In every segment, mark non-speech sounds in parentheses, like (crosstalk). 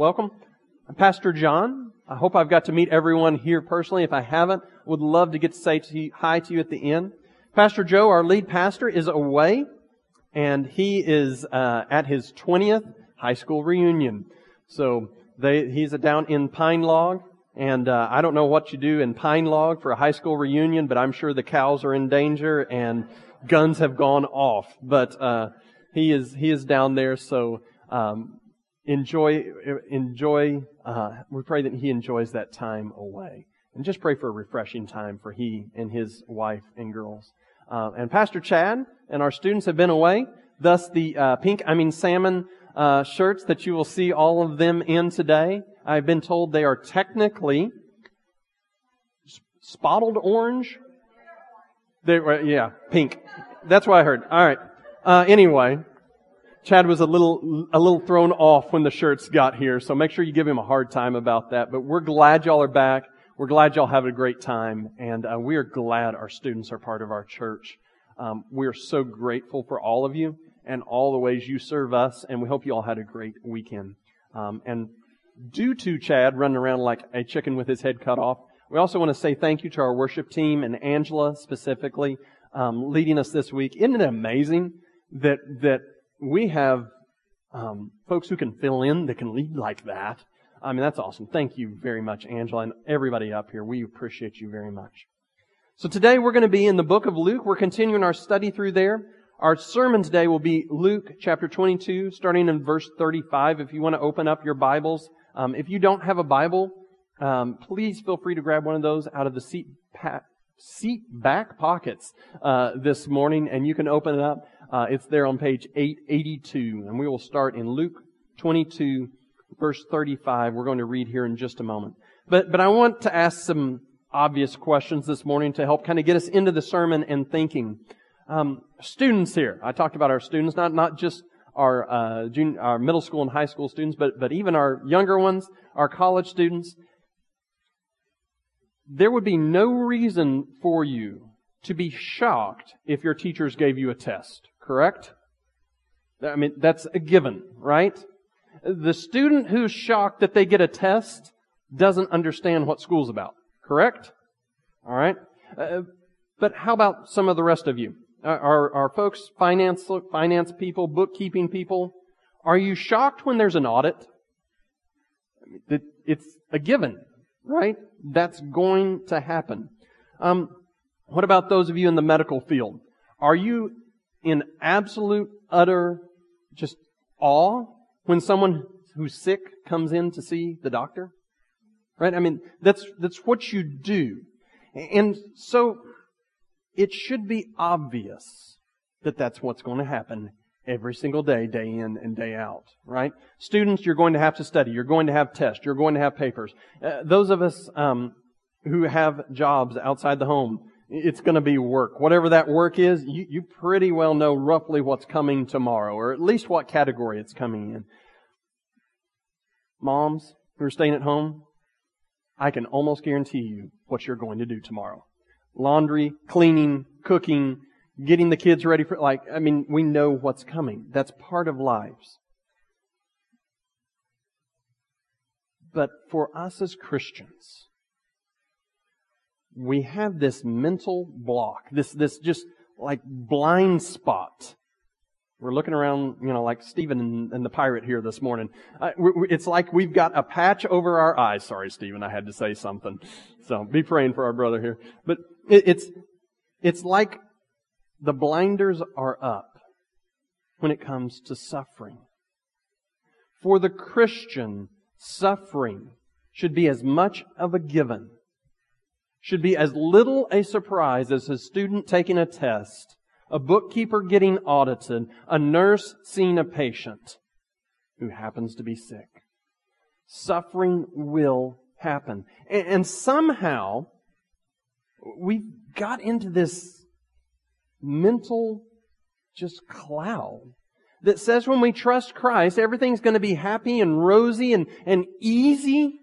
welcome. I'm Pastor John. I hope I've got to meet everyone here personally. If I haven't, would love to get to say to you, hi to you at the end. Pastor Joe, our lead pastor, is away, and he is uh, at his 20th high school reunion. So they, he's down in Pine Log, and uh, I don't know what you do in Pine Log for a high school reunion, but I'm sure the cows are in danger and guns have gone off. But uh, he is he is down there, so um, enjoy enjoy. Uh, we pray that he enjoys that time away, and just pray for a refreshing time for he and his wife and girls. Uh, and Pastor Chad and our students have been away. Thus, the uh, pink, I mean salmon uh, shirts that you will see all of them in today. I've been told they are technically spotted orange. They, were, yeah, pink. That's what I heard. All right. Uh, anyway, Chad was a little a little thrown off when the shirts got here, so make sure you give him a hard time about that. But we're glad y'all are back. We're glad y'all have a great time, and uh, we are glad our students are part of our church. Um, we are so grateful for all of you and all the ways you serve us, and we hope you all had a great weekend. Um, and due to Chad running around like a chicken with his head cut off, we also want to say thank you to our worship team and Angela specifically um, leading us this week. Isn't it amazing that that we have um, folks who can fill in that can lead like that? I mean, that's awesome. Thank you very much, Angela, and everybody up here. We appreciate you very much. So today we're going to be in the book of Luke. We're continuing our study through there. Our sermon today will be Luke chapter 22, starting in verse 35. If you want to open up your Bibles, um, if you don't have a Bible, um, please feel free to grab one of those out of the seat pa- seat back pockets uh, this morning, and you can open it up. Uh, it's there on page 882, and we will start in Luke 22, verse 35. We're going to read here in just a moment. But but I want to ask some obvious questions this morning to help kind of get us into the sermon and thinking. Um, students here, I talked about our students, not not just our uh, junior, our middle school and high school students, but but even our younger ones, our college students there would be no reason for you to be shocked if your teachers gave you a test, correct? I mean, that's a given, right? The student who's shocked that they get a test doesn't understand what school's about, correct? Alright? Uh, but how about some of the rest of you? Are, are folks finance, finance people, bookkeeping people? Are you shocked when there's an audit? It's a given, right? That's going to happen. Um, what about those of you in the medical field? Are you in absolute, utter, just awe when someone who's sick comes in to see the doctor? Right? I mean, that's, that's what you do. And so, it should be obvious that that's what's going to happen every single day, day in and day out, right? Students, you're going to have to study. You're going to have tests. You're going to have papers. Uh, those of us um, who have jobs outside the home, it's going to be work. Whatever that work is, you, you pretty well know roughly what's coming tomorrow, or at least what category it's coming in. Moms who are staying at home, I can almost guarantee you what you're going to do tomorrow. Laundry, cleaning, cooking, getting the kids ready for, like, I mean, we know what's coming. That's part of lives. But for us as Christians, we have this mental block, this, this just like blind spot. We're looking around, you know, like Stephen and, and the pirate here this morning. Uh, it's like we've got a patch over our eyes. Sorry, Stephen, I had to say something. So be praying for our brother here. But it, it's, it's like the blinders are up when it comes to suffering. For the Christian, suffering should be as much of a given, should be as little a surprise as a student taking a test, a bookkeeper getting audited, a nurse seeing a patient who happens to be sick. Suffering will happen. And, somehow, we've got into this mental just cloud that says when we trust Christ, everything's going to be happy and rosy and, and easy.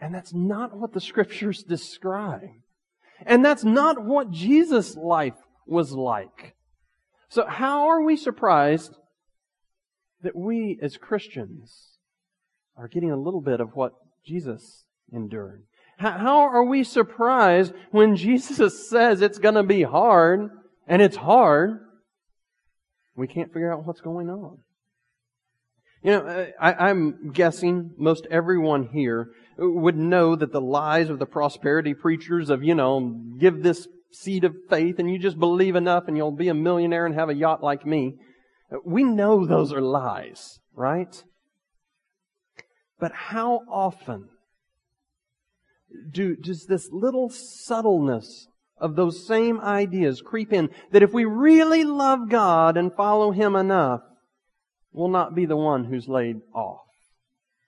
And that's not what the scriptures describe. And that's not what Jesus' life was like. So how are we surprised that we as Christians are getting a little bit of what Jesus endured. How are we surprised when Jesus (laughs) says it's going to be hard and it's hard? We can't figure out what's going on. You know, I, am guessing most everyone here would know that the lies of the prosperity preachers of, you know, give this seed of faith and you just believe enough and you'll be a millionaire and have a yacht like me. We know those are lies, right? But how often do, does this little subtleness of those same ideas creep in that if we really love God and follow Him enough, we'll not be the one who's laid off.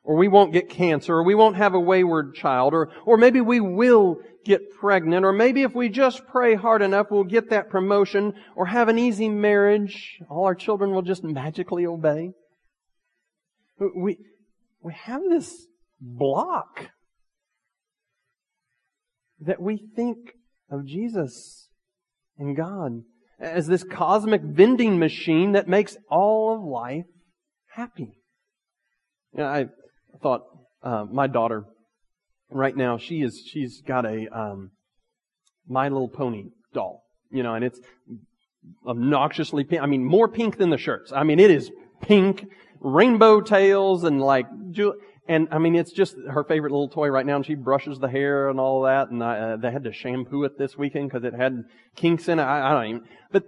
Or we won't get cancer, or we won't have a wayward child, or, or maybe we will get pregnant, or maybe if we just pray hard enough, we'll get that promotion, or have an easy marriage, all our children will just magically obey. We, we have this block that we think of Jesus and God as this cosmic vending machine that makes all of life happy. You know, I thought uh, my daughter right now she is she's got a um, My Little Pony doll, you know, and it's obnoxiously pink. I mean, more pink than the shirts. I mean, it is pink, rainbow tails, and like and I mean, it's just her favorite little toy right now, and she brushes the hair and all that. And I, uh, they had to shampoo it this weekend because it had kinks in it. I, I, don't even. But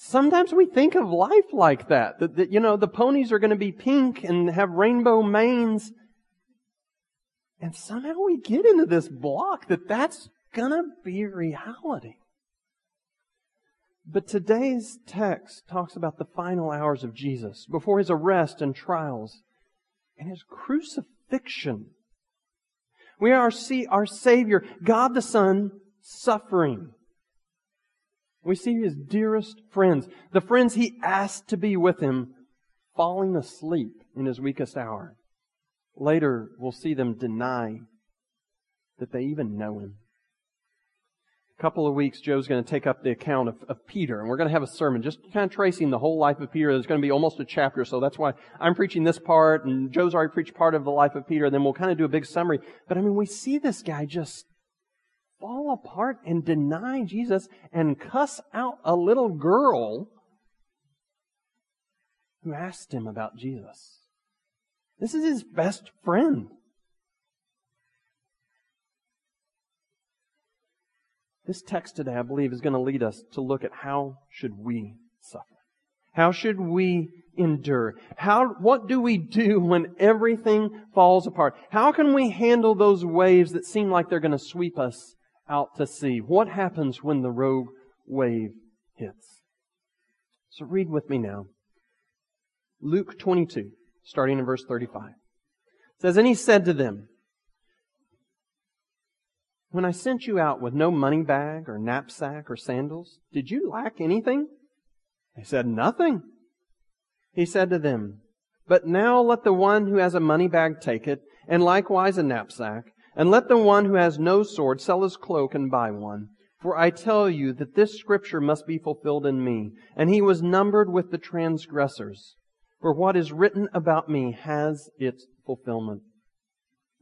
sometimes we think of life like that. That, that you know, the ponies are going to be pink and have rainbow manes, and somehow we get into this block that that's going to be reality. But today's text talks about the final hours of Jesus before his arrest and trials and his crucifixion. We are see our Savior, God the Son, suffering. We see his dearest friends, the friends he asked to be with him, falling asleep in his weakest hour. Later, we'll see them deny that they even know him A couple of weeks, Joe's going to take up the account of, of Peter, and we're going to have a sermon just kind of tracing the whole life of Peter. There's going to be almost a chapter, so that's why I'm preaching this part, and Joe's already preached part of the life of Peter, and then we'll kind of do a big summary. But I mean, we see this guy just fall apart and deny Jesus and cuss out a little girl who asked him about Jesus. This is his best friend. This text today, I believe, is going to lead us to look at how should we suffer? How should we endure? How, what do we do when everything falls apart? How can we handle those waves that seem like they're going to sweep us out to sea? What happens when the rogue wave hits? So read with me now. Luke 22, starting in verse 35. It says, And he said to them, when I sent you out with no money bag or knapsack or sandals, did you lack anything? They said, Nothing. He said to them, But now let the one who has a money bag take it, and likewise a knapsack, and let the one who has no sword sell his cloak and buy one. For I tell you that this scripture must be fulfilled in me. And he was numbered with the transgressors. For what is written about me has its fulfillment.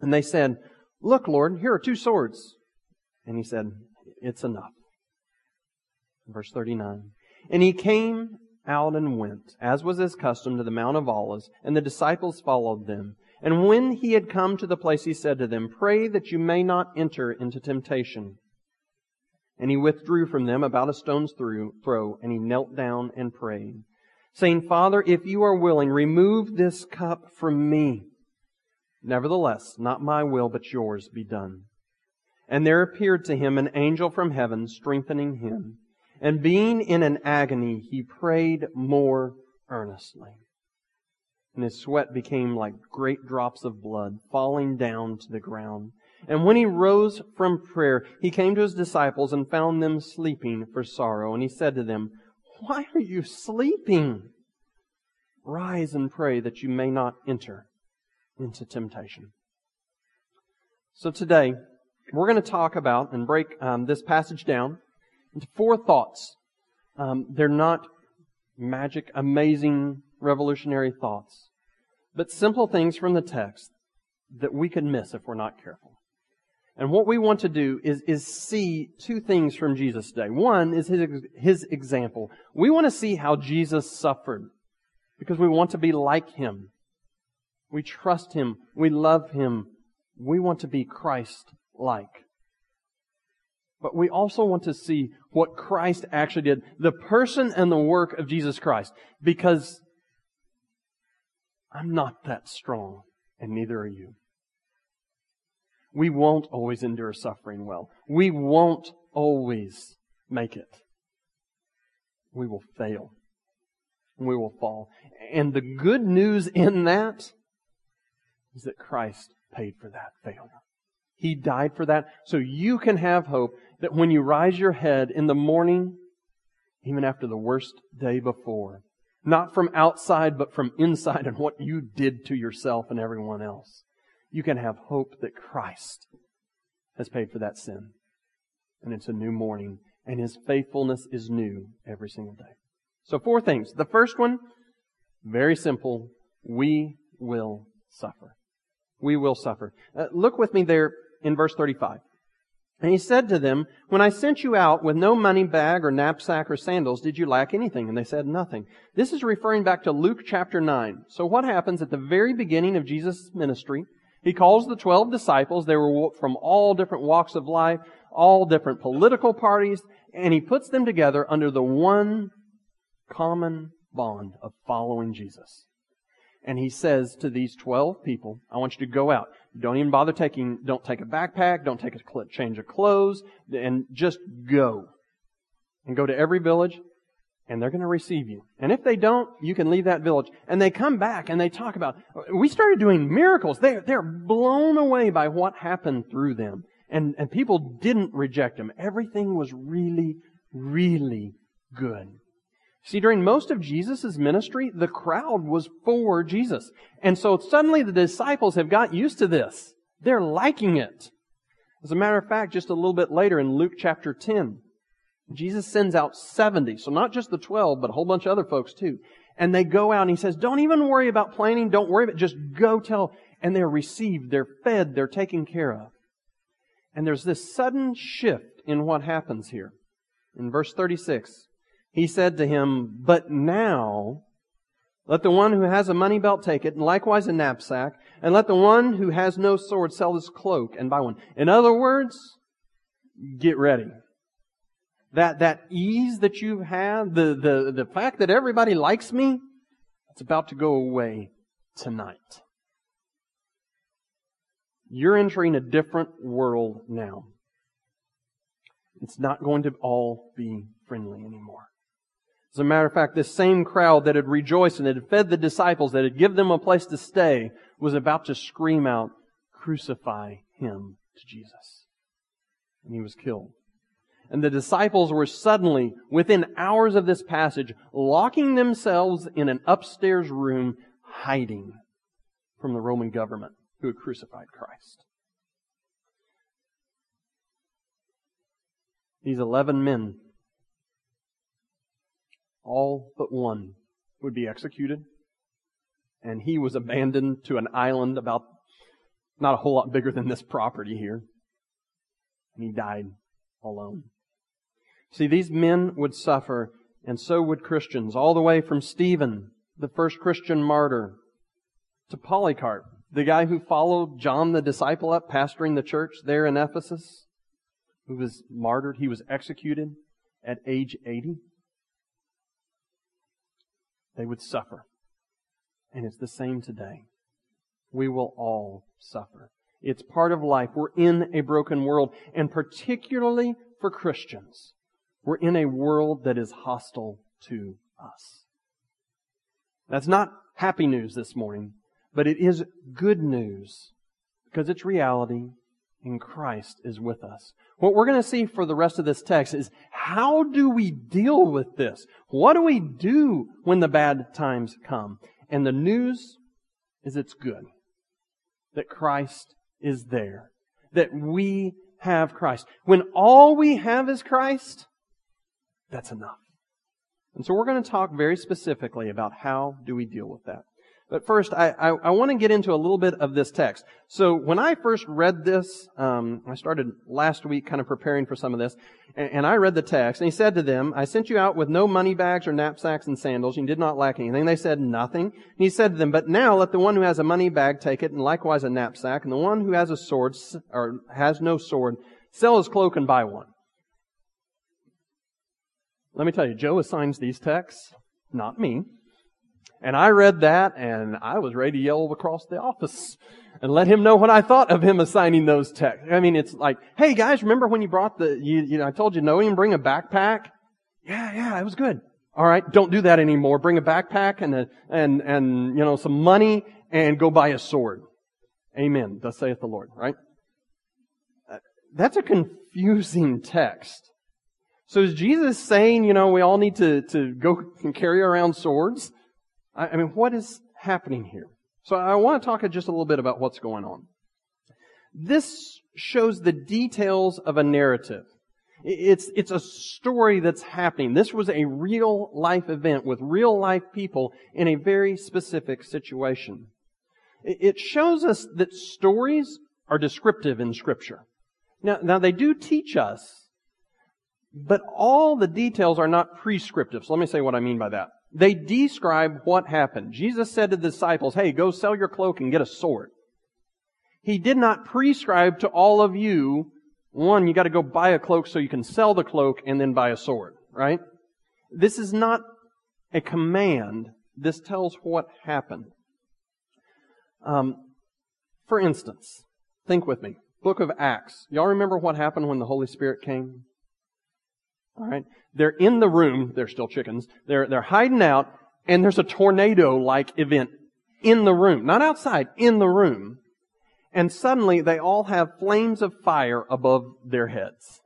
And they said, Look, Lord, here are two swords. And he said, It's enough. Verse 39. And he came out and went, as was his custom, to the Mount of Olives, and the disciples followed them. And when he had come to the place, he said to them, Pray that you may not enter into temptation. And he withdrew from them about a stone's throw, and he knelt down and prayed, saying, Father, if you are willing, remove this cup from me. Nevertheless, not my will, but yours be done. And there appeared to him an angel from heaven, strengthening him. And being in an agony, he prayed more earnestly. And his sweat became like great drops of blood falling down to the ground. And when he rose from prayer, he came to his disciples and found them sleeping for sorrow. And he said to them, Why are you sleeping? Rise and pray that you may not enter into temptation. So today, we're going to talk about and break um, this passage down into four thoughts. Um, they're not magic, amazing, revolutionary thoughts. but simple things from the text that we could miss if we're not careful. And what we want to do is, is see two things from Jesus today. One is his, his example. We want to see how Jesus suffered because we want to be like him. We trust him. We love him. We want to be Christ like. But we also want to see what Christ actually did, the person and the work of Jesus Christ, because I'm not that strong, and neither are you. We won't always endure suffering well. We won't always make it. We will fail. We will fall. And the good news in that is that Christ paid for that failure. He died for that so you can have hope that when you rise your head in the morning, even after the worst day before, not from outside, but from inside and what you did to yourself and everyone else, you can have hope that Christ has paid for that sin. And it's a new morning, and His faithfulness is new every single day. So, four things. The first one, very simple. We will suffer. We will suffer. Uh, look with me there in verse 35. And he said to them, When I sent you out with no money bag or knapsack or sandals, did you lack anything? And they said, Nothing. This is referring back to Luke chapter 9. So what happens at the very beginning of Jesus' ministry? He calls the twelve disciples. They were from all different walks of life, all different political parties, and he puts them together under the one common bond of following Jesus. And he says to these 12 people, I want you to go out. Don't even bother taking, don't take a backpack, don't take a change of clothes, and just go. And go to every village, and they're going to receive you. And if they don't, you can leave that village. And they come back and they talk about, we started doing miracles. They're, they're blown away by what happened through them. And, and people didn't reject them. Everything was really, really good. See, during most of Jesus' ministry, the crowd was for Jesus. And so suddenly the disciples have got used to this. They're liking it. As a matter of fact, just a little bit later in Luke chapter 10, Jesus sends out 70. So not just the 12, but a whole bunch of other folks too. And they go out and he says, don't even worry about planning. Don't worry about it. Just go tell. And they're received. They're fed. They're taken care of. And there's this sudden shift in what happens here. In verse 36, he said to him, But now let the one who has a money belt take it, and likewise a knapsack, and let the one who has no sword sell his cloak and buy one. In other words, get ready. That, that ease that you've had, the, the, the fact that everybody likes me, it's about to go away tonight. You're entering a different world now. It's not going to all be friendly anymore. As a matter of fact, this same crowd that had rejoiced and had fed the disciples, that had given them a place to stay, was about to scream out, crucify him to Jesus. And he was killed. And the disciples were suddenly, within hours of this passage, locking themselves in an upstairs room, hiding from the Roman government who had crucified Christ. These eleven men all but one would be executed. And he was abandoned to an island about not a whole lot bigger than this property here. And he died alone. See, these men would suffer, and so would Christians, all the way from Stephen, the first Christian martyr, to Polycarp, the guy who followed John the disciple up, pastoring the church there in Ephesus, who was martyred. He was executed at age 80 they would suffer. And it's the same today. We will all suffer. It's part of life. We're in a broken world, and particularly for Christians, we're in a world that is hostile to us. That's not happy news this morning, but it is good news because it's reality and Christ is with us. What we're going to see for the rest of this text is how do we deal with this? What do we do when the bad times come? And the news is it's good. That Christ is there. That we have Christ. When all we have is Christ, that's enough. And so we're going to talk very specifically about how do we deal with that. But first, I, I, I want to get into a little bit of this text. So when I first read this, um, I started last week kind of preparing for some of this, and, and, I read the text, and he said to them, I sent you out with no money bags or knapsacks and sandals, and you did not lack anything. They said nothing. And he said to them, but now let the one who has a money bag take it, and likewise a knapsack, and the one who has a sword, or has no sword, sell his cloak and buy one. Let me tell you, Joe assigns these texts, not me. And I read that and I was ready to yell across the office and let him know what I thought of him assigning those texts. I mean, it's like, hey guys, remember when you brought the, you, you know, I told you no even bring a backpack? Yeah, yeah, it was good. All right, don't do that anymore. Bring a backpack and a, and, and, you know, some money and go buy a sword. Amen. Thus saith the Lord, right? Uh, that's a confusing text. So is Jesus saying, you know, we all need to, to go and carry around swords? I, I mean, what is happening here? So I want to talk just a little bit about what's going on. This shows the details of a narrative. It's, it's a story that's happening. This was a real life event with real life people in a very specific situation. It shows us that stories are descriptive in scripture. Now, now they do teach us, but all the details are not prescriptive. So let me say what I mean by that. They describe what happened. Jesus said to the disciples, hey, go sell your cloak and get a sword. He did not prescribe to all of you, one, you gotta go buy a cloak so you can sell the cloak and then buy a sword, right? This is not a command. This tells what happened. Um, for instance, think with me. Book of Acts. Y'all remember what happened when the Holy Spirit came? Alright? They're in the room, they're still chickens, they're, they're hiding out, and there's a tornado-like event in the room. Not outside, in the room. And suddenly they all have flames of fire above their heads.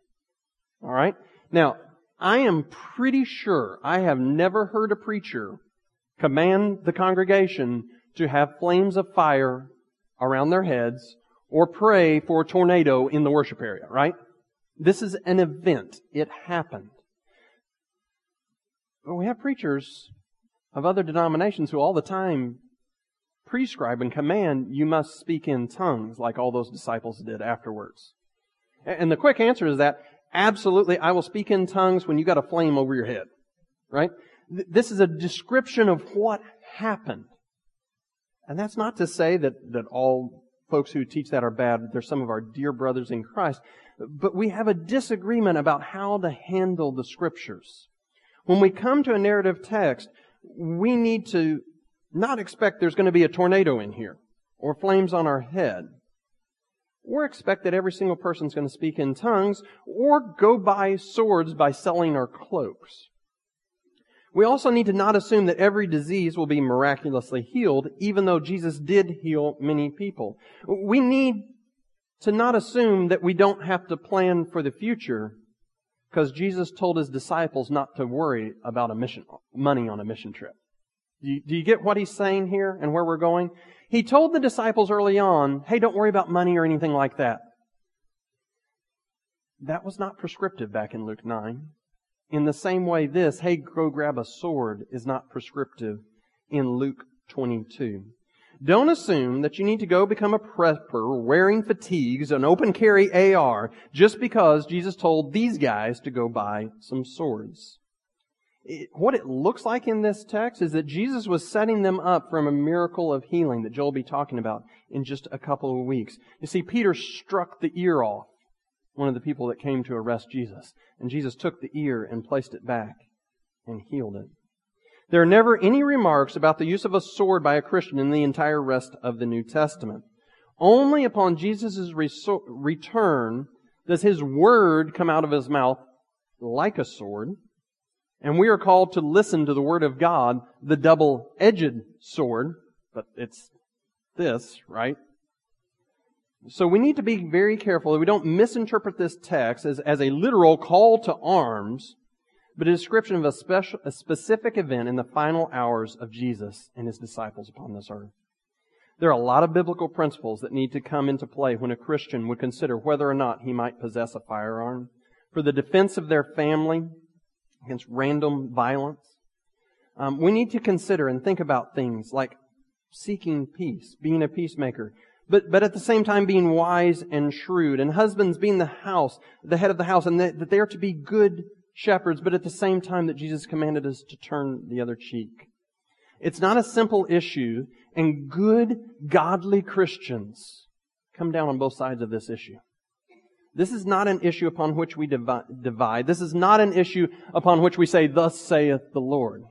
Alright? Now, I am pretty sure I have never heard a preacher command the congregation to have flames of fire around their heads or pray for a tornado in the worship area, right? This is an event. It happened. But we have preachers of other denominations who all the time prescribe and command you must speak in tongues like all those disciples did afterwards. And the quick answer is that absolutely I will speak in tongues when you got a flame over your head. Right? This is a description of what happened. And that's not to say that, that all folks who teach that are bad. They're some of our dear brothers in Christ. But we have a disagreement about how to handle the scriptures. When we come to a narrative text, we need to not expect there's going to be a tornado in here or flames on our head. Or expect that every single person's going to speak in tongues or go buy swords by selling our cloaks. We also need to not assume that every disease will be miraculously healed, even though Jesus did heal many people. We need to not assume that we don't have to plan for the future because Jesus told his disciples not to worry about a mission, money on a mission trip. Do you, do you get what he's saying here and where we're going? He told the disciples early on, hey, don't worry about money or anything like that. That was not prescriptive back in Luke 9. In the same way, this, hey, go grab a sword, is not prescriptive in Luke 22. Don't assume that you need to go become a prepper wearing fatigues and open carry AR just because Jesus told these guys to go buy some swords. It, what it looks like in this text is that Jesus was setting them up from a miracle of healing that Joe'll will be talking about in just a couple of weeks. You see, Peter struck the ear off one of the people that came to arrest Jesus. And Jesus took the ear and placed it back and healed it. There are never any remarks about the use of a sword by a Christian in the entire rest of the New Testament. Only upon Jesus' return does his word come out of his mouth like a sword. And we are called to listen to the word of God, the double-edged sword, but it's this, right? So we need to be very careful that we don't misinterpret this text as, as a literal call to arms, but a description of a, special, a specific event in the final hours of Jesus and his disciples upon this earth. There are a lot of biblical principles that need to come into play when a Christian would consider whether or not he might possess a firearm for the defense of their family against random violence. Um, we need to consider and think about things like seeking peace, being a peacemaker. But, but at the same time being wise and shrewd. And husbands being the house, the head of the house, and that, that they are to be good shepherds, but at the same time that Jesus commanded us to turn the other cheek. It's not a simple issue, and good, godly Christians come down on both sides of this issue. This is not an issue upon which we divide. This is not an issue upon which we say, Thus saith the Lord.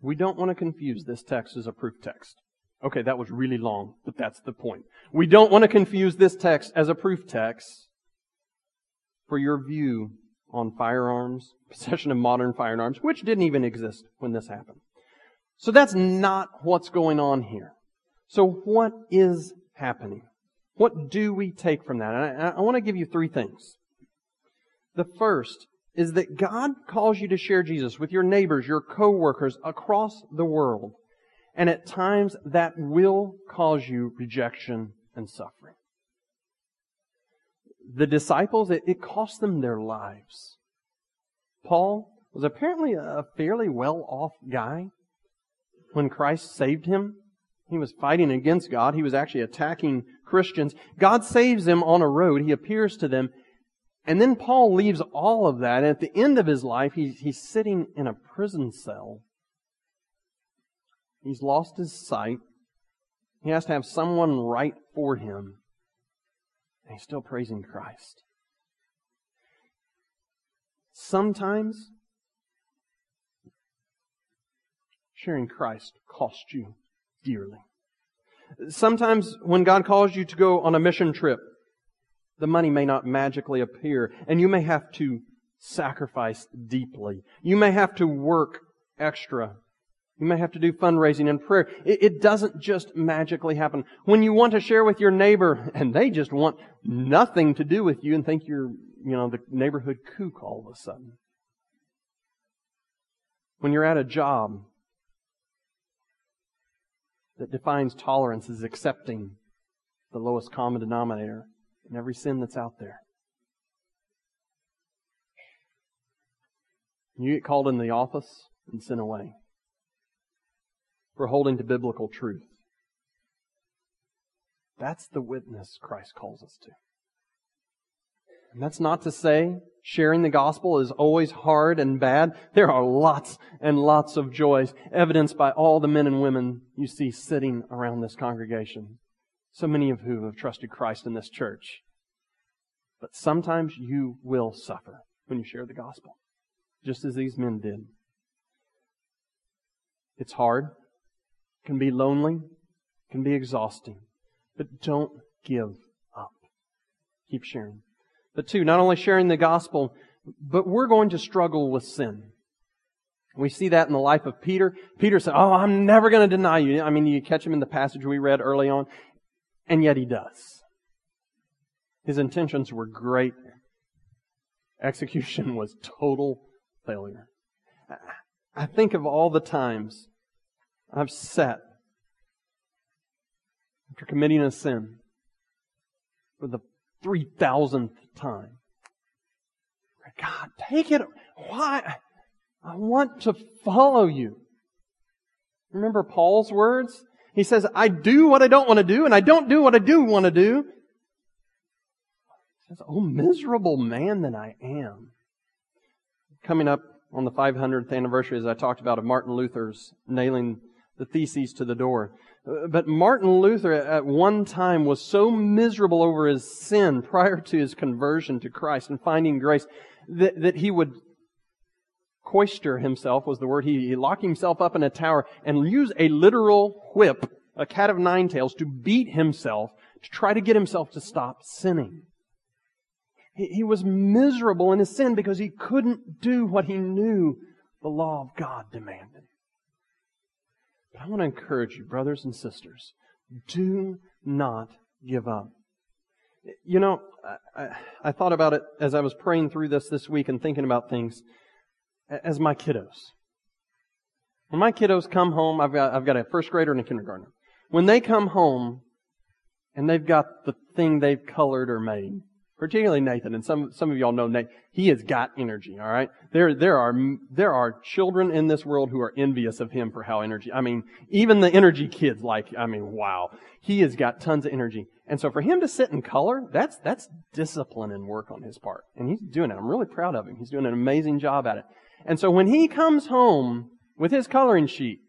We don't want to confuse this text as a proof text. Okay, that was really long, but that's the point. We don't want to confuse this text as a proof text for your view on firearms, (laughs) possession of modern firearms, which didn't even exist when this happened. So that's not what's going on here. So what is happening? What do we take from that? And I, I want to give you three things. The first is that God calls you to share Jesus with your neighbors, your coworkers across the world. And at times that will cause you rejection and suffering. The disciples, it, it cost them their lives. Paul was apparently a fairly well off guy when Christ saved him. He was fighting against God. He was actually attacking Christians. God saves him on a road. He appears to them and then Paul leaves all of that. And at the end of his life, he's, he's sitting in a prison cell. He's lost his sight. He has to have someone write for him. And he's still praising Christ. Sometimes sharing Christ costs you dearly. Sometimes when God calls you to go on a mission trip, the money may not magically appear, and you may have to sacrifice deeply. You may have to work extra. You may have to do fundraising and prayer. It, it, doesn't just magically happen. When you want to share with your neighbor, and they just want nothing to do with you and think you're, you know, the neighborhood kook all of a sudden. When you're at a job that defines tolerance as accepting the lowest common denominator, and every sin that's out there. You get called in the office and sent away for holding to biblical truth. That's the witness Christ calls us to. And that's not to say sharing the gospel is always hard and bad. There are lots and lots of joys evidenced by all the men and women you see sitting around this congregation so many of who have trusted Christ in this church. But sometimes you will suffer when you share the gospel, just as these men did. It's hard, can be lonely, can be exhausting, but don't give up. Keep sharing. But two, not only sharing the gospel, but we're going to struggle with sin. We see that in the life of Peter. Peter said, Oh, I'm never going to deny you. I mean, you catch him in the passage we read early on. And yet he does. His intentions were great. Execution was total failure. I think of all the times I've sat after committing a sin for the 3,000th time. God, take it. Why? I want to follow you. Remember Paul's words? He says, I do what I don't want to do, and I don't do what I do want to do. He says, Oh, miserable man that I am. Coming up on the 500th anniversary, as I talked about, of Martin Luther's nailing the theses to the door. Uh, but Martin Luther at one time was so miserable over his sin prior to his conversion to Christ and finding grace that, that he would cloister himself was the word. He, he locked himself up in a tower and used a literal whip, a cat of nine tails, to beat himself to try to get himself to stop sinning. He, he was miserable in his sin because he couldn't do what he knew the law of God demanded. But I want to encourage you, brothers and sisters, do not give up. You know, I, I, I thought about it as I was praying through this this week and thinking about things as my kiddos. When my kiddos come home, I've got, I've got a first grader and a kindergartner. When they come home and they've got the thing they've colored or made particularly Nathan, and some, some of y'all know Nate, he has got energy, alright? There, there are, there are children in this world who are envious of him for how energy, I mean, even the energy kids like, I mean, wow. He has got tons of energy. And so for him to sit and color, that's, that's discipline and work on his part. And he's doing it. I'm really proud of him. He's doing an amazing job at it. And so when he comes home with his coloring sheet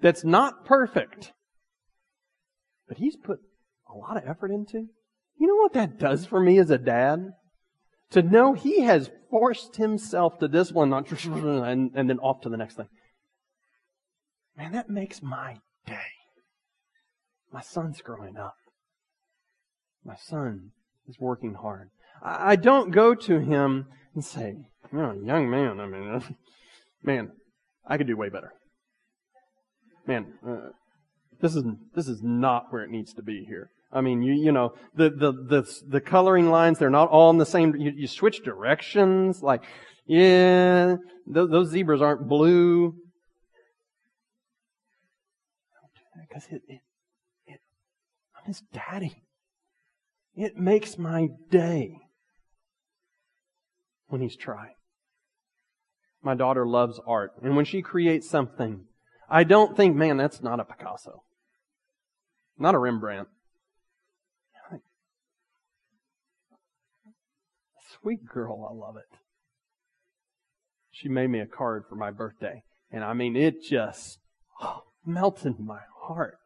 that's not perfect, but he's put a lot of effort into, you know what that does for me as a dad? To know he has forced himself to discipline and, and then off to the next thing. Man, that makes my day. My son's growing up. My son is working hard. I, I don't go to him and say, you know, young man, I mean, man, I could do way better. Man, uh, this is this is not where it needs to be here. I mean, you, you know, the, the, the, the coloring lines, they're not all in the same, you, you switch directions, like, yeah, th- those zebras aren't blue. Because it, it, it, I'm his daddy. It makes my day when he's trying. My daughter loves art, and when she creates something, I don't think, man, that's not a Picasso. Not a Rembrandt. Sweet girl, I love it. She made me a card for my birthday. And I mean, it just oh, melted my heart.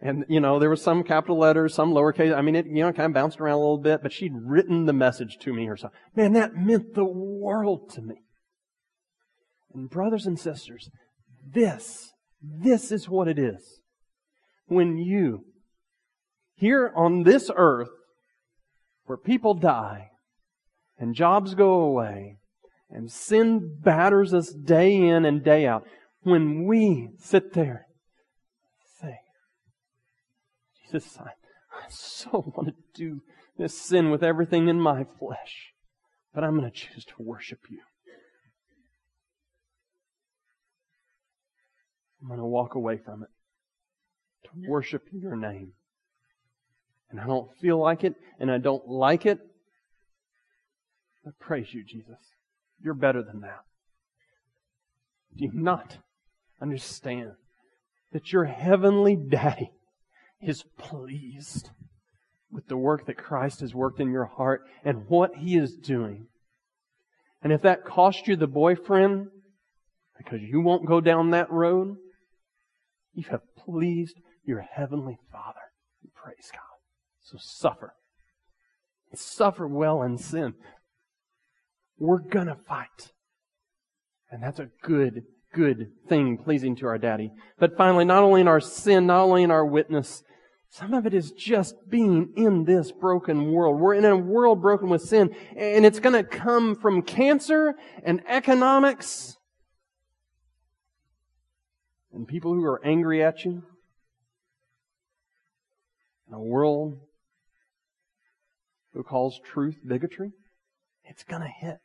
And, you know, there was some capital letters, some lowercase. I mean, it, you know, kind of bounced around a little bit, but she'd written the message to me herself. Man, that meant the world to me. And brothers and sisters, this, this is what it is. When you, here on this earth, where people die and jobs go away and sin batters us day in and day out, when we sit there say, Jesus, I, I so want to do this sin with everything in my flesh, but I'm going to choose to worship you. I'm going to walk away from it to worship your name and I don't feel like it, and I don't like it, I praise you, Jesus. You're better than that. Do you not understand that your heavenly daddy is pleased with the work that Christ has worked in your heart and what he is doing? And if that cost you the boyfriend because you won't go down that road, you have pleased your heavenly Father. Praise God. So suffer. Suffer well in sin. We're gonna fight. And that's a good, good thing pleasing to our daddy. But finally, not only in our sin, not only in our witness, some of it is just being in this broken world. We're in a world broken with sin, and it's gonna come from cancer and economics and people who are angry at you. A world who calls truth bigotry, it's going to hit.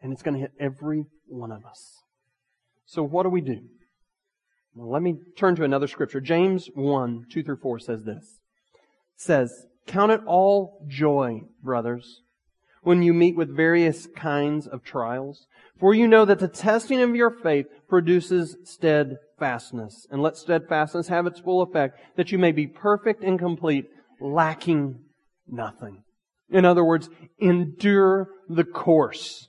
And it's going to hit every one of us. So what do we do? Well, let me turn to another scripture. James 1, 2 through 4 says this. Says, Count it all joy, brothers, when you meet with various kinds of trials. For you know that the testing of your faith produces steadfastness. And let steadfastness have its full effect, that you may be perfect and complete, lacking nothing. In other words, endure the course.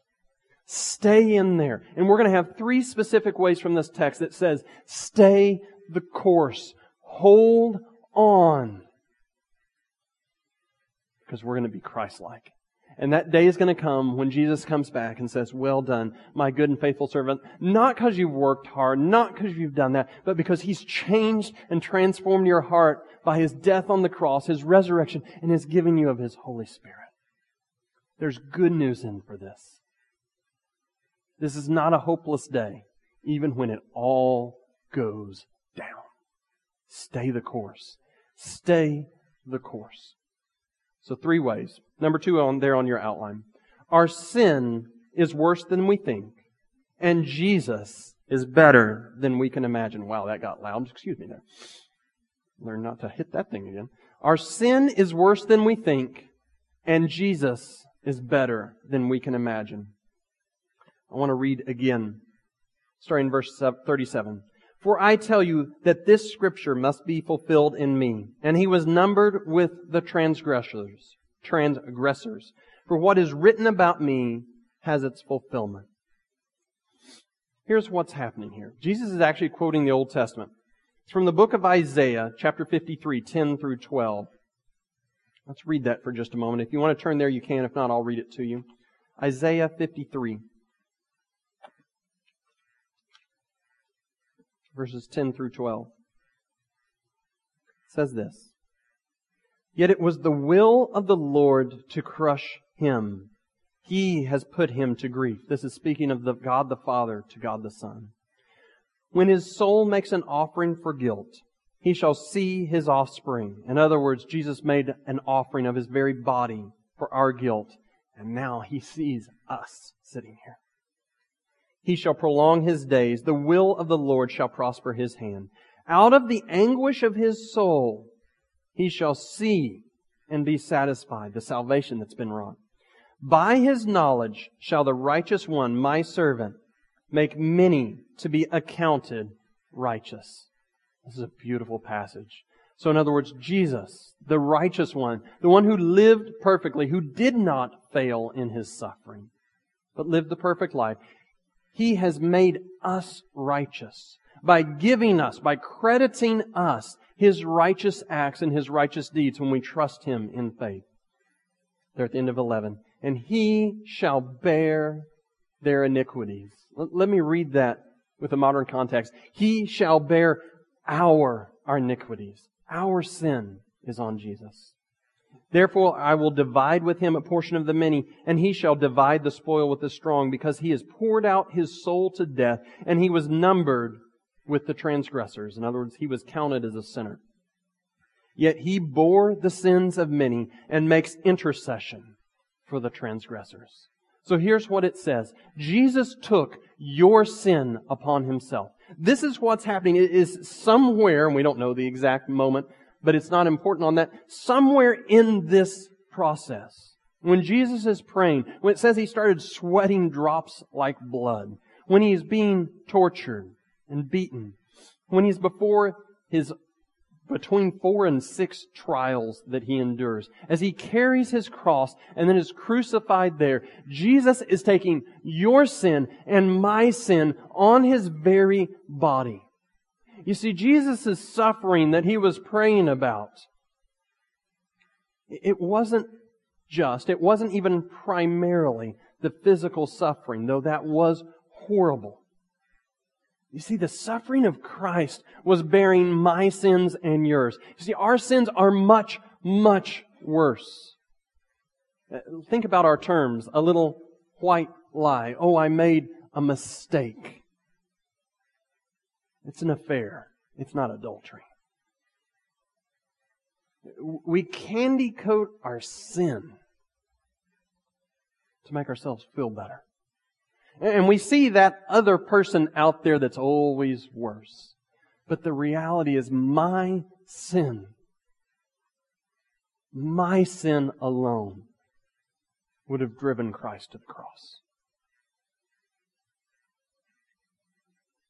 Stay in there. And we're going to have three specific ways from this text that says, stay the course. Hold on. Because we're going to be Christ-like. And that day is going to come when Jesus comes back and says, well done, my good and faithful servant. Not because you've worked hard, not because you've done that, but because He's changed and transformed your heart by His death on the cross, His resurrection, and His giving you of His Holy Spirit. There's good news in for this. This is not a hopeless day, even when it all goes down. Stay the course. Stay the course. So three ways. Number two on there on your outline. Our sin is worse than we think, and Jesus is better than we can imagine. Wow, that got loud. Excuse me there. Learn not to hit that thing again. Our sin is worse than we think, And Jesus is better than we can imagine. I want to read again, starting in verse 37. For I tell you that this scripture must be fulfilled in me. And he was numbered with the transgressors, transgressors. For what is written about me has its fulfillment. Here's what's happening here. Jesus is actually quoting the Old Testament. It's from the book of Isaiah, chapter 53, 10 through 12. Let's read that for just a moment. If you want to turn there, you can. If not, I'll read it to you. Isaiah 53. Verses 10 through 12. It says this. Yet it was the will of the Lord to crush him. He has put him to grief. This is speaking of the God the Father to God the Son. When his soul makes an offering for guilt, he shall see his offspring. In other words, Jesus made an offering of his very body for our guilt, and now he sees us sitting here. He shall prolong his days. The will of the Lord shall prosper his hand. Out of the anguish of his soul, he shall see and be satisfied, the salvation that's been wrought. By his knowledge shall the righteous one, my servant, make many to be accounted righteous. This is a beautiful passage. So in other words, Jesus, the righteous one, the one who lived perfectly, who did not fail in his suffering, but lived the perfect life, he has made us righteous by giving us, by crediting us his righteous acts and his righteous deeds when we trust him in faith. There at the end of 11. And he shall bear their iniquities. Let me read that with a modern context. He shall bear our, our iniquities. Our sin is on Jesus. Therefore I will divide with him a portion of the many, and he shall divide the spoil with the strong, because he has poured out his soul to death, and he was numbered with the transgressors. In other words, he was counted as a sinner. Yet he bore the sins of many and makes intercession for the transgressors. So here's what it says. Jesus took your sin upon himself. This is what's happening. It is somewhere, and we don't know the exact moment, but it's not important on that, somewhere in this process, when Jesus is praying, when it says he started sweating drops like blood, when he is being tortured and beaten, when he's before his between four and six trials that he endures. As he carries his cross and then is crucified there, Jesus is taking your sin and my sin on his very body. You see, Jesus' suffering that he was praying about, it wasn't just, it wasn't even primarily the physical suffering, though that was horrible. You see, the suffering of Christ was bearing my sins and yours. You see, our sins are much, much worse. Uh, think about our terms. A little white lie. Oh, I made a mistake. It's an affair. It's not adultery. We candy coat our sin to make ourselves feel better. And we see that other person out there that's always worse. But the reality is my sin, my sin alone would have driven Christ to the cross.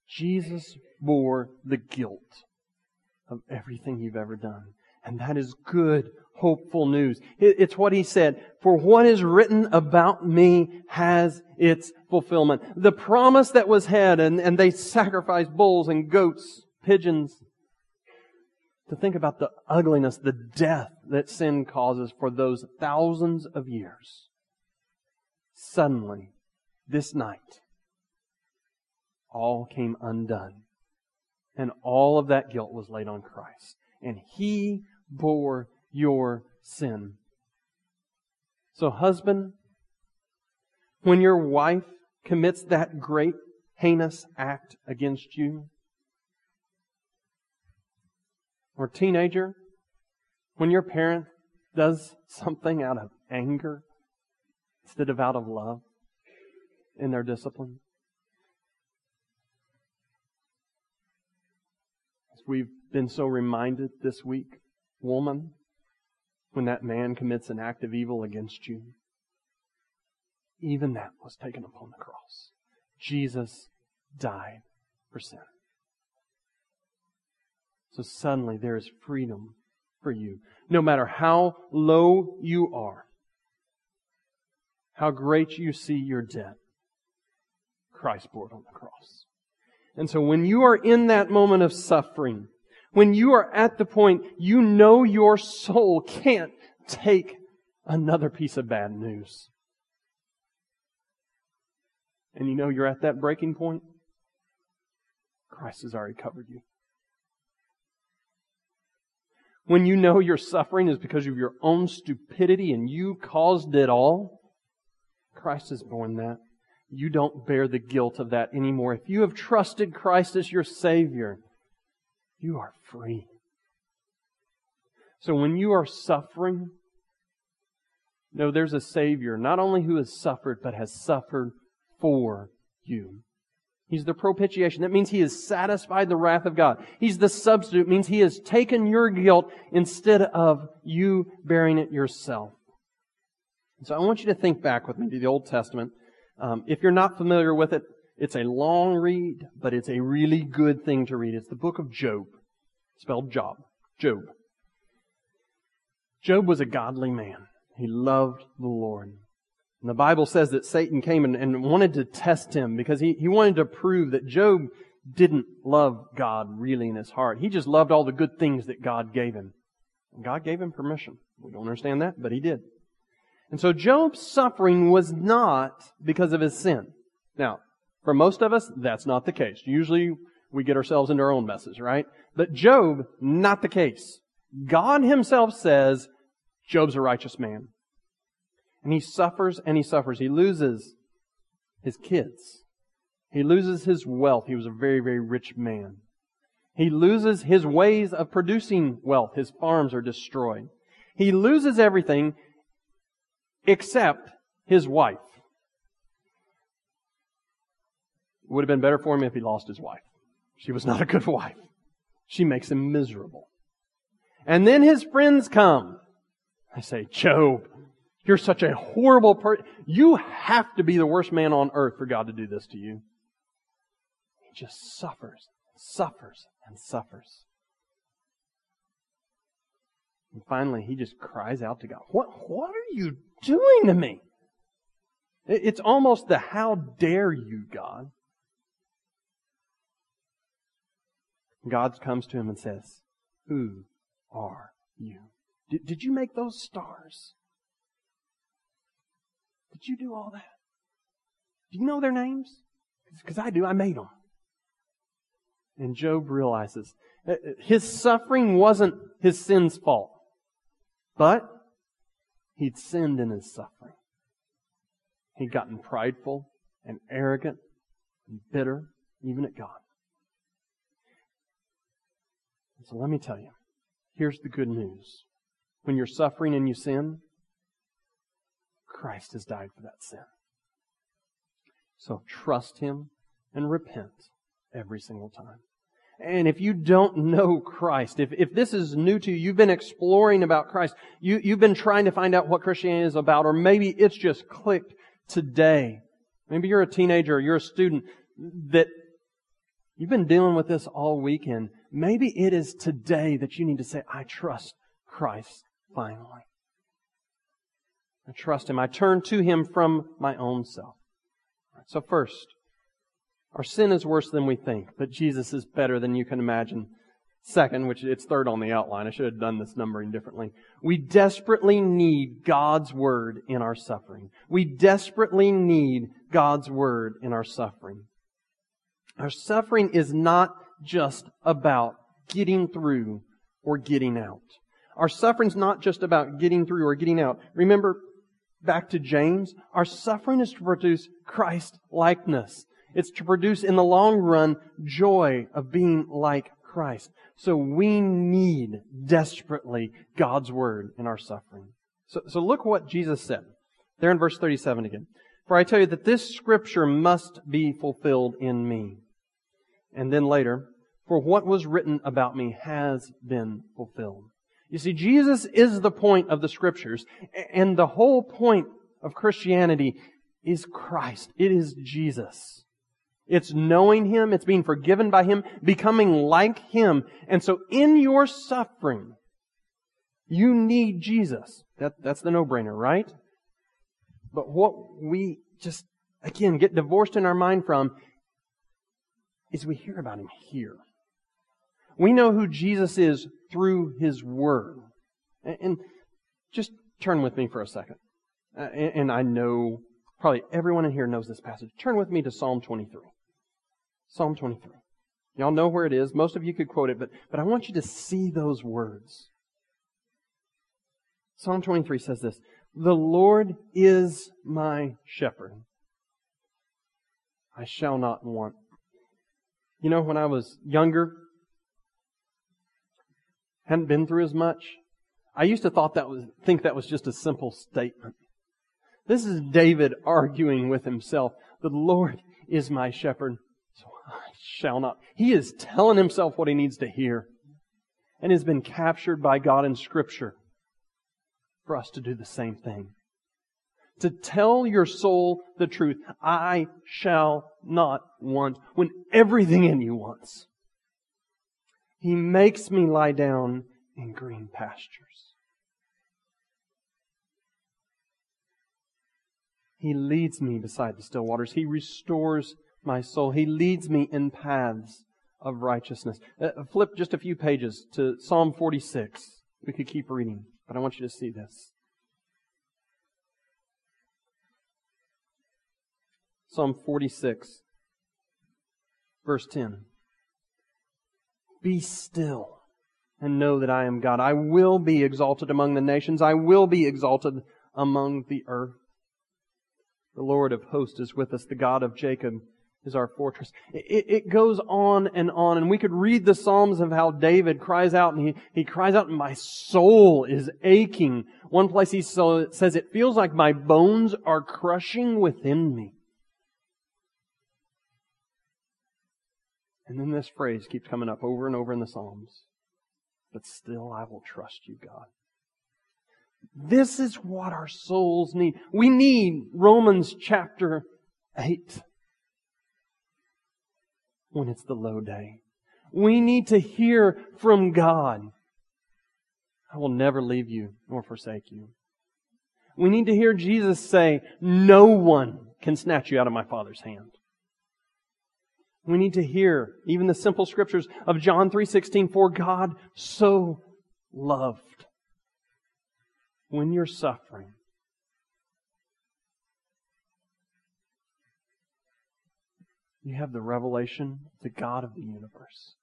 Jesus bore the guilt of everything you've ever done. And that is good, hopeful news. It's what he said. For what is written about me has its fulfillment. The promise that was had, and, and they sacrificed bulls and goats, pigeons, to think about the ugliness, the death that sin causes for those thousands of years. Suddenly, this night, all came undone. And all of that guilt was laid on Christ. And He bore your sin. So, husband, when your wife commits that great heinous act against you, or teenager, when your parent does something out of anger instead of out of love in their discipline, as we've been so reminded this week, woman, when that man commits an act of evil against you, even that was taken upon the cross. Jesus died for sin. So suddenly there is freedom for you. No matter how low you are, how great you see your debt, Christ bore it on the cross. And so when you are in that moment of suffering, when you are at the point you know your soul can't take another piece of bad news, and you know you're at that breaking point, Christ has already covered you. When you know your suffering is because of your own stupidity and you caused it all, Christ has borne that. You don't bear the guilt of that anymore. If you have trusted Christ as your Savior, you are free. So when you are suffering, know there's a Savior, not only who has suffered, but has suffered for you. He's the propitiation. That means He has satisfied the wrath of God. He's the substitute. It means He has taken your guilt instead of you bearing it yourself. So I want you to think back with me to the Old Testament. Um, if you're not familiar with it, it's a long read, but it's a really good thing to read. It's the book of Job, spelled Job. Job. Job was a godly man. He loved the Lord. And the Bible says that Satan came and, and wanted to test him because he, he wanted to prove that Job didn't love God really in his heart. He just loved all the good things that God gave him. And God gave him permission. We don't understand that, but he did. And so Job's suffering was not because of his sin. Now, for most of us, that's not the case. Usually we get ourselves into our own messes, right? But Job, not the case. God himself says, Job's a righteous man. And he suffers and he suffers. He loses his kids. He loses his wealth. He was a very, very rich man. He loses his ways of producing wealth. His farms are destroyed. He loses everything except his wife. It would have been better for him if he lost his wife. She was not a good (laughs) wife. She makes him miserable. And then his friends come. I say, Job, you're such a horrible person. You have to be the worst man on earth for God to do this to you. He just suffers, suffers, and suffers. And finally, he just cries out to God, What, what are you doing to me? It's almost the how dare you, God. God comes to him and says, Who are you? Did, did you make those stars? Did you do all that? Do you know their names? Because I do. I made them. And Job realizes uh, uh, his suffering wasn't his sin's fault, but he'd sinned in his suffering. He'd gotten prideful and arrogant and bitter, even at God. So let me tell you, here's the good news. When you're suffering and you sin, Christ has died for that sin. So trust Him and repent every single time. And if you don't know Christ, if, if this is new to you, you've been exploring about Christ, you, you've been trying to find out what Christianity is about, or maybe it's just clicked today. Maybe you're a teenager or you're a student that you've been dealing with this all weekend. Maybe it is today that you need to say, I trust Christ finally. I trust Him. I turn to Him from my own self. So first, our sin is worse than we think, but Jesus is better than you can imagine. Second, which it's third on the outline, I should have done this numbering differently. We desperately need God's Word in our suffering. We desperately need God's Word in our suffering. Our suffering is not just about getting through or getting out. Our suffering's not just about getting through or getting out. Remember, back to James, our suffering is to produce Christ likeness. It's to produce in the long run joy of being like Christ. So we need desperately God's word in our suffering. So, so look what Jesus said. There in verse 37 again. For I tell you that this scripture must be fulfilled in me. And then later, for what was written about me has been fulfilled. You see, Jesus is the point of the scriptures, and the whole point of Christianity is Christ. It is Jesus. It's knowing Him, it's being forgiven by Him, becoming like Him. And so in your suffering, you need Jesus. That, that's the no-brainer, right? But what we just, again, get divorced in our mind from is we hear about Him here. We know who Jesus is through His Word. And just turn with me for a second. And I know probably everyone in here knows this passage. Turn with me to Psalm 23. Psalm 23. Y'all know where it is. Most of you could quote it, but, but I want you to see those words. Psalm 23 says this The Lord is my shepherd. I shall not want. You know, when I was younger, hadn't been through as much, I used to thought that was, think that was just a simple statement. This is David arguing with himself. The Lord is my shepherd, so I shall not. He is telling himself what he needs to hear and has been captured by God in Scripture for us to do the same thing. To tell your soul the truth. I shall not want when everything in you wants. He makes me lie down in green pastures. He leads me beside the still waters. He restores my soul. He leads me in paths of righteousness. Uh, flip just a few pages to Psalm 46. We could keep reading, but I want you to see this. Psalm 46, verse 10. Be still and know that I am God. I will be exalted among the nations. I will be exalted among the earth. The Lord of hosts is with us. The God of Jacob is our fortress. It, it, goes on and on, and we could read the Psalms of how David cries out, and he, he cries out, my soul is aching. One place he so, says, it feels like my bones are crushing within me. And then this phrase keeps coming up over and over in the Psalms. But still I will trust you, God. This is what our souls need. We need Romans chapter 8 when it's the low day. We need to hear from God. I will never leave you nor forsake you. We need to hear Jesus say, no one can snatch you out of my Father's hand. We need to hear even the simple scriptures of John 3:16 for God so loved when you're suffering. You have the revelation, of the God of the universe.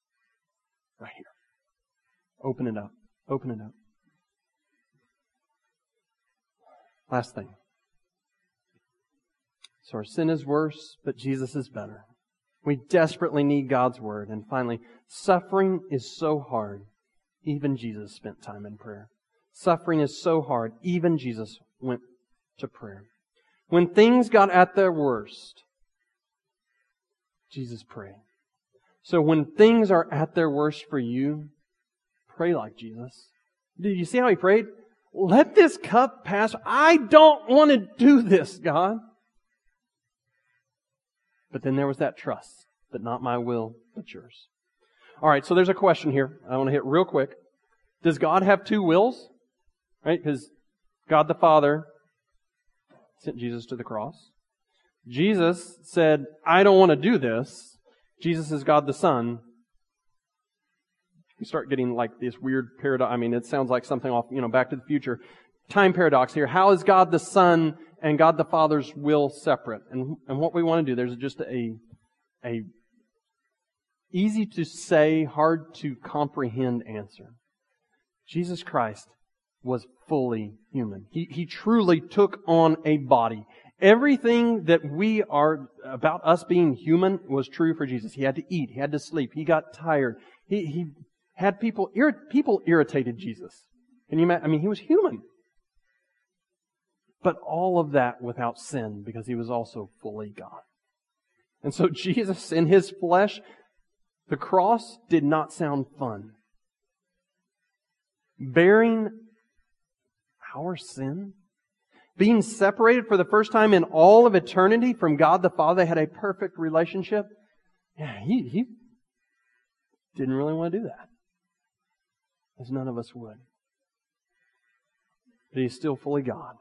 Right here. Open it up. Open it up. Last thing. So our sin is worse, but Jesus is better. We desperately need God's word. And finally, suffering is so hard. Even Jesus spent time in prayer. Suffering is so hard. Even Jesus went to prayer. When things got at their worst, Jesus prayed. So when things are at their worst for you, pray like Jesus. Did you see how he prayed? Let this cup pass. I don't want to do this, God. But then there was that trust but not my will, but yours. All right, so there's a question here I want to hit real quick. Does God have two wills? Right? Because God the Father sent Jesus to the cross. Jesus said, I don't want to do this. Jesus is God the Son. You start getting like this weird paradox. I mean, it sounds like something off, you know, back to the future. Time paradox here. How is God the Son and God the Father's will separate? And, and what we want to do, there's just a, a easy to say, hard to comprehend answer. Jesus Christ was fully human. He, he truly took on a body. Everything that we are about us being human was true for Jesus. He had to eat. He had to sleep. He got tired. He, he had people, people irritated Jesus. Can you? I mean, he was human. But all of that without sin because he was also fully God. And so (laughs) Jesus in his flesh, the cross did not sound fun. bearing our sin, being separated for the first time in all of eternity from God the Father. Had a perfect relationship. Yeah, he, he didn't really want to do that. As none of us would. But he's still fully God.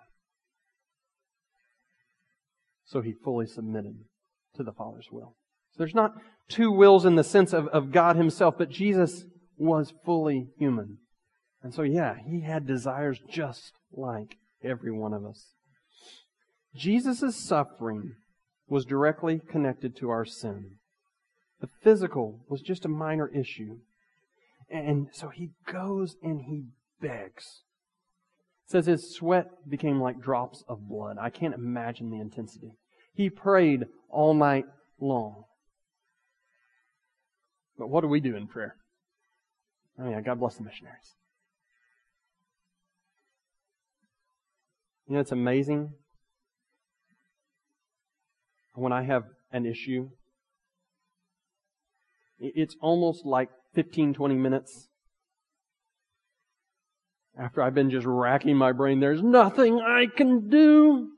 So he fully submitted to the Father's will. So there's not two wills in the sense of, of God himself, but Jesus was fully human. And so, yeah, he had desires just like every one of us. Jesus' suffering was directly connected to our sin. The physical was just a minor issue. And so he goes and he begs. Says his sweat became like drops of blood. I can't imagine the intensity. He prayed all night long. But what do we do in prayer? Oh yeah, God bless the missionaries. You know, it's amazing when I have an issue. It's almost like 15, 20 minutes after I've been just racking my brain. There's nothing I can do.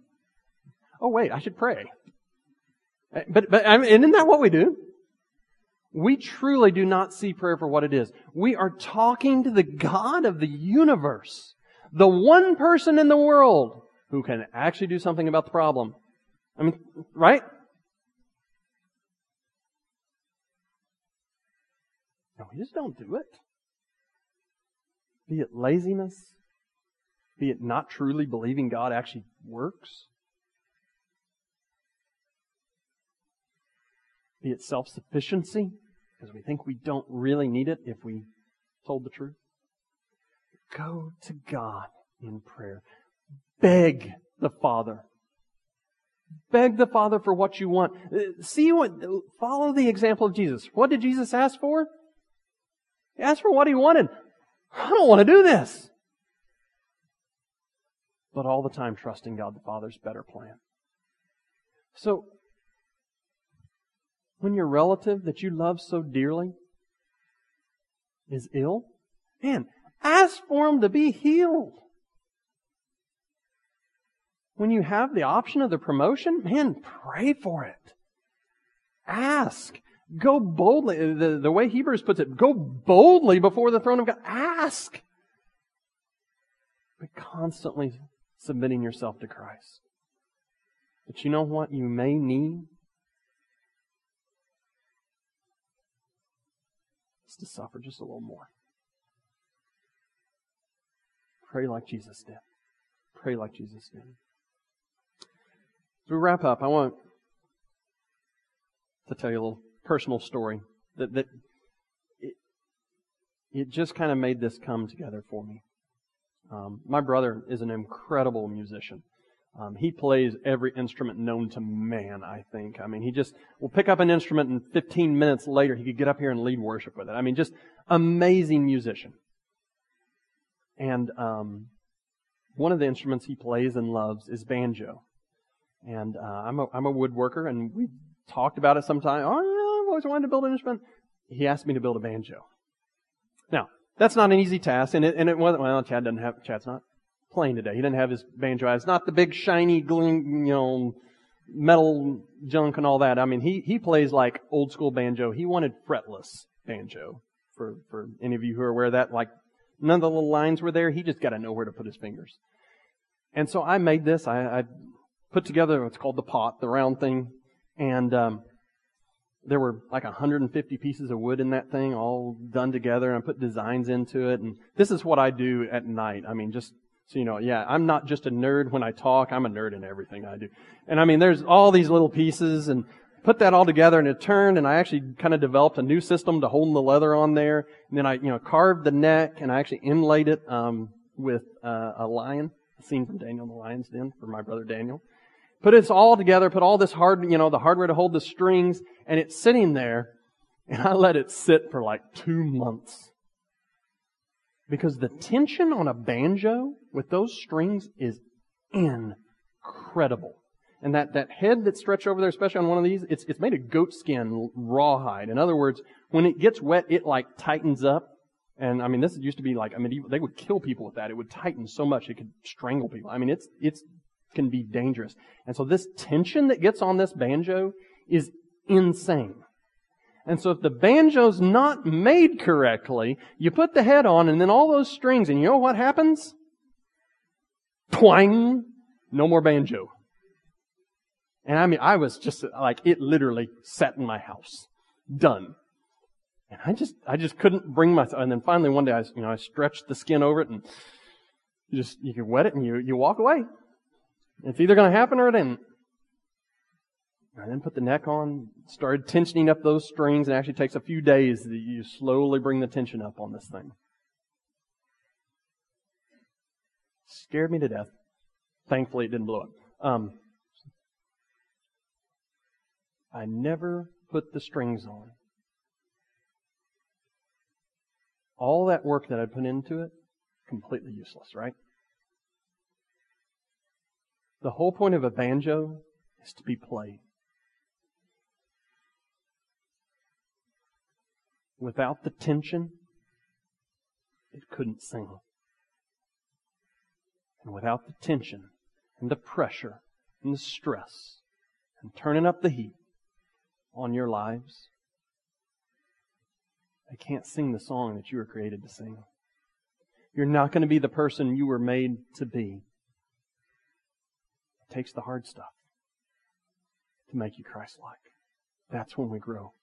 Oh wait, I should pray. Eh, but, but, I mean, isn't that what we do? We truly do not see prayer for what it is. We are talking to the God of the universe, the one person in the world who can actually do something about the problem. I mean, right? No, we just don't do it. Be it laziness, be it not truly believing God actually works, be it self sufficiency because we think we don't really need it if we told the truth. Go to God in prayer. Beg the Father. Beg the Father for what you want. Uh, see what, follow the example of Jesus. What did Jesus ask for? He asked for what he wanted. I don't want to do this. But all the time trusting God the Father's better plan. So, when your relative that you love so dearly is ill, man, ask for him to be healed. When you have the option of the promotion, man, pray for it. Ask. Go boldly. The, the way Hebrews puts it, go boldly before the throne of God. Ask. But constantly submitting yourself to Christ. But you know what you may need? to suffer just a little more. Pray like Jesus did. Pray like Jesus did. As we wrap up, I want to tell you a little personal story that, that it, it just kind of made this come together for me. Um, my brother is an incredible musician. Um, he plays every instrument known to man, I think. I mean, he just will pick up an instrument and 15 minutes later he could get up here and lead worship with it. I mean, just amazing musician. And um, one of the instruments he plays and loves is banjo. And uh, I'm a I'm a woodworker, and we talked about it sometime. Oh I've always wanted to build an instrument. He asked me to build a banjo. Now that's not an easy task, and it and it wasn't. Well, Chad doesn't have Chad's not playing today. He didn't have his banjo. It's not the big shiny, gleam, you know, metal junk and all that. I mean, he he plays like old school banjo. He wanted fretless banjo. For for any of you who are aware of that, like none of the little lines were there. He just got to know where to put his fingers. And so I made this. I, I put together what's called the pot, the round thing, and um, there were like 150 pieces of wood in that thing, all done together, and I put designs into it. And this is what I do at night. I mean, just so you know, yeah, I'm not just a nerd when I talk, I'm a nerd in everything I do. And I mean, there's all these little pieces and put that all together and it turned and I actually kind of developed a new system to hold the leather on there. And then I, you know, carved the neck and I actually inlaid it, um, with, uh, a lion, a scene from Daniel the Lion's Den for my brother Daniel. Put it all together, put all this hard, you know, the hardware to hold the strings and it's sitting there and I let it sit for like two months. Because the tension on a banjo with those strings is incredible. And that, that head that's stretched over there, especially on one of these, it's, it's made of goat skin rawhide. In other words, when it gets wet, it like tightens up. And I mean, this used to be like, I mean, they would kill people with that. It would tighten so much it could strangle people. I mean, it's, it's, can be dangerous. And so this tension that gets on this banjo is insane. And so if the banjo's not made correctly, you put the head on and then all those strings, and you know what happens? Twang! No more banjo. And I mean, I was just like, it literally sat in my house. Done. And I just, I just couldn't bring myself. And then finally one day I, you know, I stretched the skin over it and you just, you can wet it and you, you walk away. It's either going to happen or it ain't. And then put the neck on, started tensioning up those strings, and actually takes a few days that you slowly bring the tension up on this thing. Scared me to death. Thankfully, it didn't blow up. Um, I never put the strings on. All that work that I put into it, completely useless, right? The whole point of a banjo is to be played. Without the tension, it couldn't sing. And without the tension and the pressure and the stress and turning up the heat on your lives, they can't sing the song that you were created to sing. You're not going to be the person you were made to be. Takes the hard stuff to make you Christ like. That's when we grow.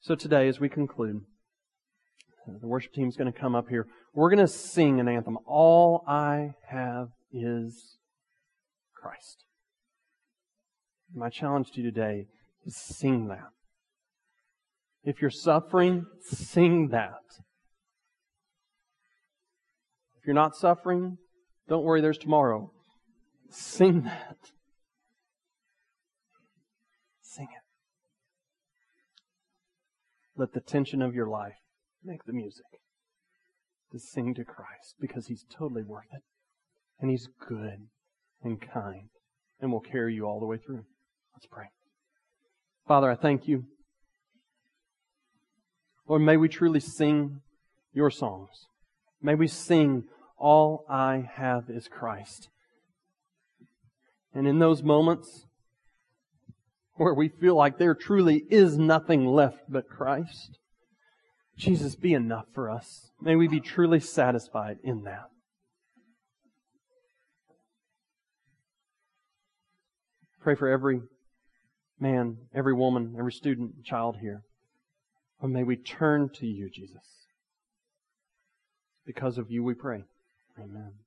So today, as we conclude, the worship team is going to come up here. We're going to sing an anthem. All I have is Christ. My challenge to you today is sing that. If you're suffering, sing that. If you're not suffering, don't worry, there's tomorrow. Sing that. Sing it. Let the tension of your life make the music to sing to Christ because He's totally worth it. And He's good and kind and will carry you all the way through. Let's pray. Father, I thank you. Lord, may we truly sing your songs. May we sing, All I Have is Christ. And in those moments where we feel like there truly is nothing left but Christ, Jesus, be enough for us. May we be truly satisfied in that. Pray for every man, every woman, every student, child here. Or may we turn to you, Jesus. Because of you we pray. Amen.